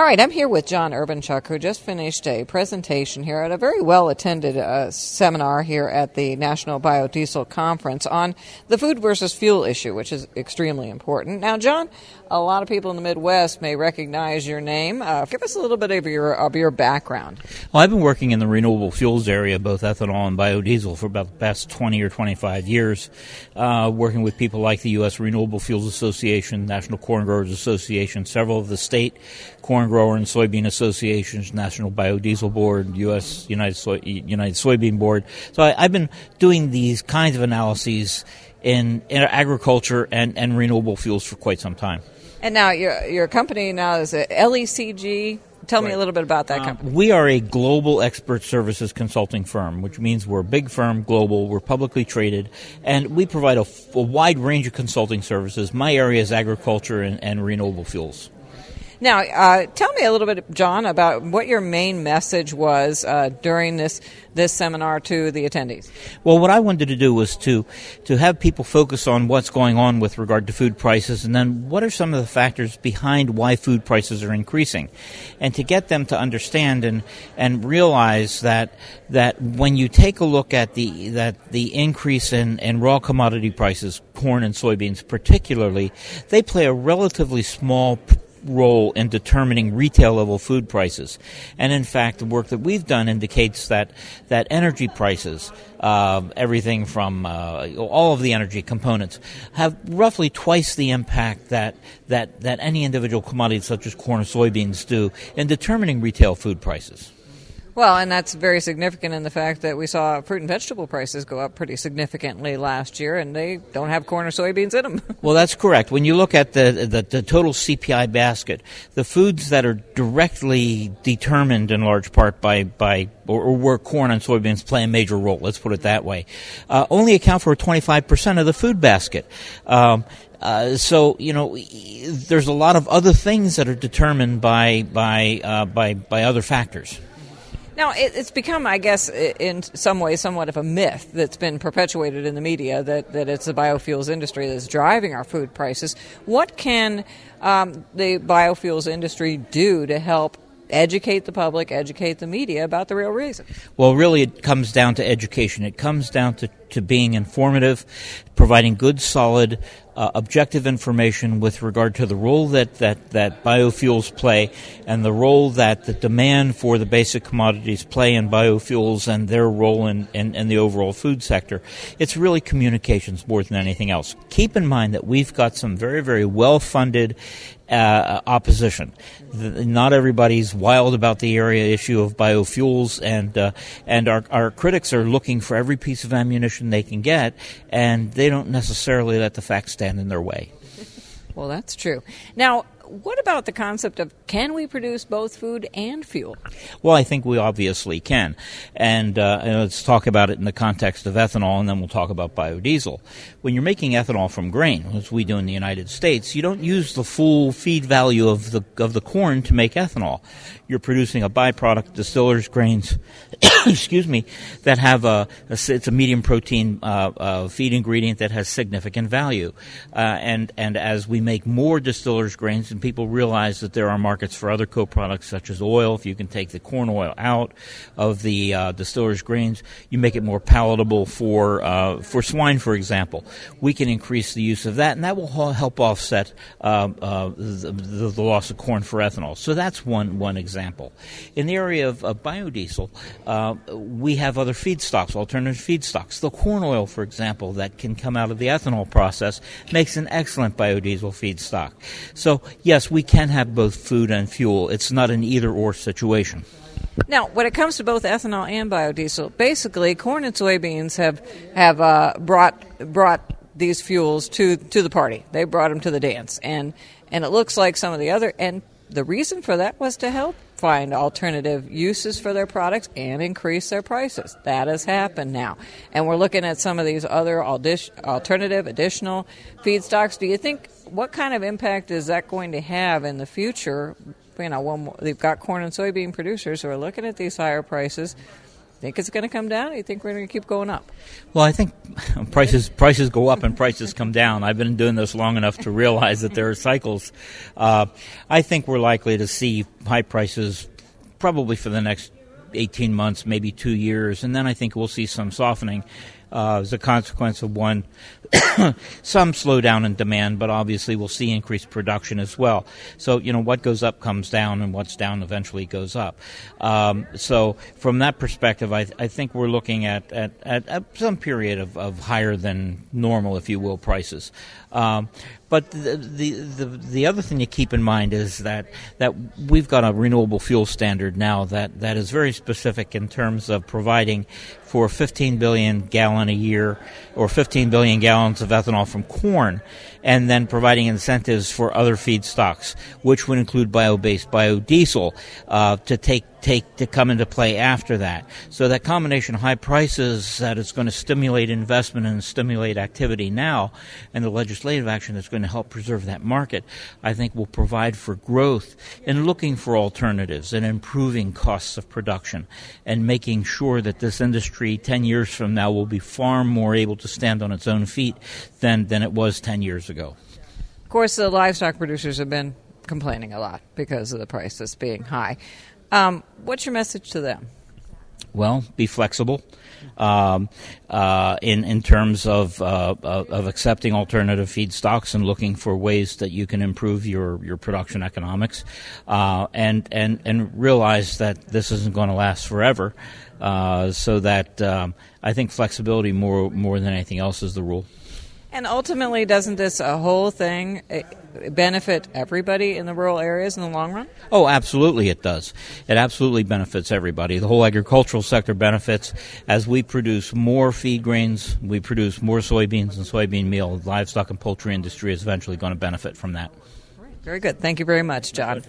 All right, I'm here with John Urbanchuk, who just finished a presentation here at a very well attended uh, seminar here at the National Biodiesel Conference on the food versus fuel issue, which is extremely important. Now, John, a lot of people in the Midwest may recognize your name. Uh, give us a little bit of your of your background. Well, I've been working in the renewable fuels area, both ethanol and biodiesel, for about the past 20 or 25 years, uh, working with people like the U.S. Renewable Fuels Association, National Corn Growers Association, several of the state corn grower and soybean associations, National Biodiesel Board, U.S. United, Soy, United Soybean Board. So I, I've been doing these kinds of analyses in, in agriculture and, and renewable fuels for quite some time. And now your your company now is a LECG. Tell me a little bit about that um, company. we are a global expert services consulting firm, which means we're a big firm, global, we're publicly traded, and we provide a, a wide range of consulting services. My area is agriculture and, and renewable fuels. Now, uh, tell me a little bit, John, about what your main message was uh, during this this seminar to the attendees. Well, what I wanted to do was to to have people focus on what's going on with regard to food prices, and then what are some of the factors behind why food prices are increasing, and to get them to understand and and realize that that when you take a look at the that the increase in, in raw commodity prices, corn and soybeans particularly, they play a relatively small role in determining retail level food prices. And in fact, the work that we've done indicates that, that energy prices, uh, everything from uh, all of the energy components, have roughly twice the impact that, that, that any individual commodity such as corn or soybeans do in determining retail food prices. Well, and that's very significant in the fact that we saw fruit and vegetable prices go up pretty significantly last year, and they don't have corn or soybeans in them. well, that's correct. When you look at the, the, the total CPI basket, the foods that are directly determined in large part by, by or, or where corn and soybeans play a major role, let's put it that way, uh, only account for 25% of the food basket. Um, uh, so you know, there's a lot of other things that are determined by by uh, by by other factors. Now, it's become, I guess, in some ways, somewhat of a myth that's been perpetuated in the media that, that it's the biofuels industry that's driving our food prices. What can um, the biofuels industry do to help educate the public, educate the media about the real reason? Well, really, it comes down to education. It comes down to, to being informative, providing good, solid, uh, objective information with regard to the role that, that, that biofuels play and the role that the demand for the basic commodities play in biofuels and their role in, in, in the overall food sector. It's really communications more than anything else. Keep in mind that we've got some very, very well funded uh, opposition. The, not everybody's wild about the area issue of biofuels, and uh, and our, our critics are looking for every piece of ammunition they can get, and they don't necessarily let the facts stand in their way. Well, that's true. Now, what about the concept of can we produce both food and fuel? Well, I think we obviously can. And, uh, and, let's talk about it in the context of ethanol, and then we'll talk about biodiesel. When you're making ethanol from grain, as we do in the United States, you don't use the full feed value of the, of the corn to make ethanol. You're producing a byproduct, distillers grains, excuse me, that have a, a, it's a medium protein uh, uh, feed ingredient that has significant value. Uh, and, and as we make more distillers grains and people realize that there are markets for other co-products such as oil. If you can take the corn oil out of the uh, distiller's grains, you make it more palatable for uh, for swine, for example. We can increase the use of that, and that will help offset uh, uh the, the, loss of corn for ethanol. So that's one one example. In the area of, of biodiesel, uh, we have other feedstocks, alternative feedstocks. The corn oil, for example, that can come out of the ethanol process makes an excellent biodiesel feedstock. So yes, we can have both food and fuel. It's not an either or situation. Now, when it comes to both ethanol and biodiesel, basically corn and soybeans have have uh, brought brought these fuels to to the party. They brought them to the dance, and and it looks like some of the other and the reason for that was to help find alternative uses for their products and increase their prices. That has happened now. And we're looking at some of these other alternative, additional feedstocks. Do you think what kind of impact is that going to have in the future? You know, when they've got corn and soybean producers who are looking at these higher prices. Think it's going to come down? Or you think we're going to keep going up? Well, I think prices prices go up and prices come down. I've been doing this long enough to realize that there are cycles. Uh, I think we're likely to see high prices probably for the next 18 months, maybe two years, and then I think we'll see some softening uh, as a consequence of one, some slowdown in demand, but obviously we'll see increased production as well. So, you know, what goes up comes down, and what's down eventually goes up. Um, so, from that perspective, I, I think we're looking at, at, at, at some period of, of, higher than normal, if you will, prices. Um, but the, the, the the other thing to keep in mind is that that we've got a renewable fuel standard now that, that is very specific in terms of providing for 15 billion gallon a year or 15 billion gallons of ethanol from corn, and then providing incentives for other feedstocks, which would include bio-based biodiesel, uh, to take take to come into play after that. So that combination of high prices that is going to stimulate investment and stimulate activity now, and the legislative action that's going to help preserve that market, I think will provide for growth in looking for alternatives and improving costs of production and making sure that this industry 10 years from now will be far more able to stand on its own feet than, than it was 10 years ago. Of course, the livestock producers have been complaining a lot because of the prices being high. Um, what's your message to them? Well, be flexible um, uh, in in terms of, uh, of accepting alternative feedstocks and looking for ways that you can improve your, your production economics, uh, and and and realize that this isn't going to last forever. Uh, so that um, I think flexibility more more than anything else is the rule. And ultimately, doesn't this a whole thing eh, benefit everybody in the rural areas in the long run? Oh, absolutely, it does. It absolutely benefits everybody. The whole agricultural sector benefits as we produce more feed grains, we produce more soybeans and soybean meal. The livestock and poultry industry is eventually going to benefit from that. Very good. Thank you very much, John.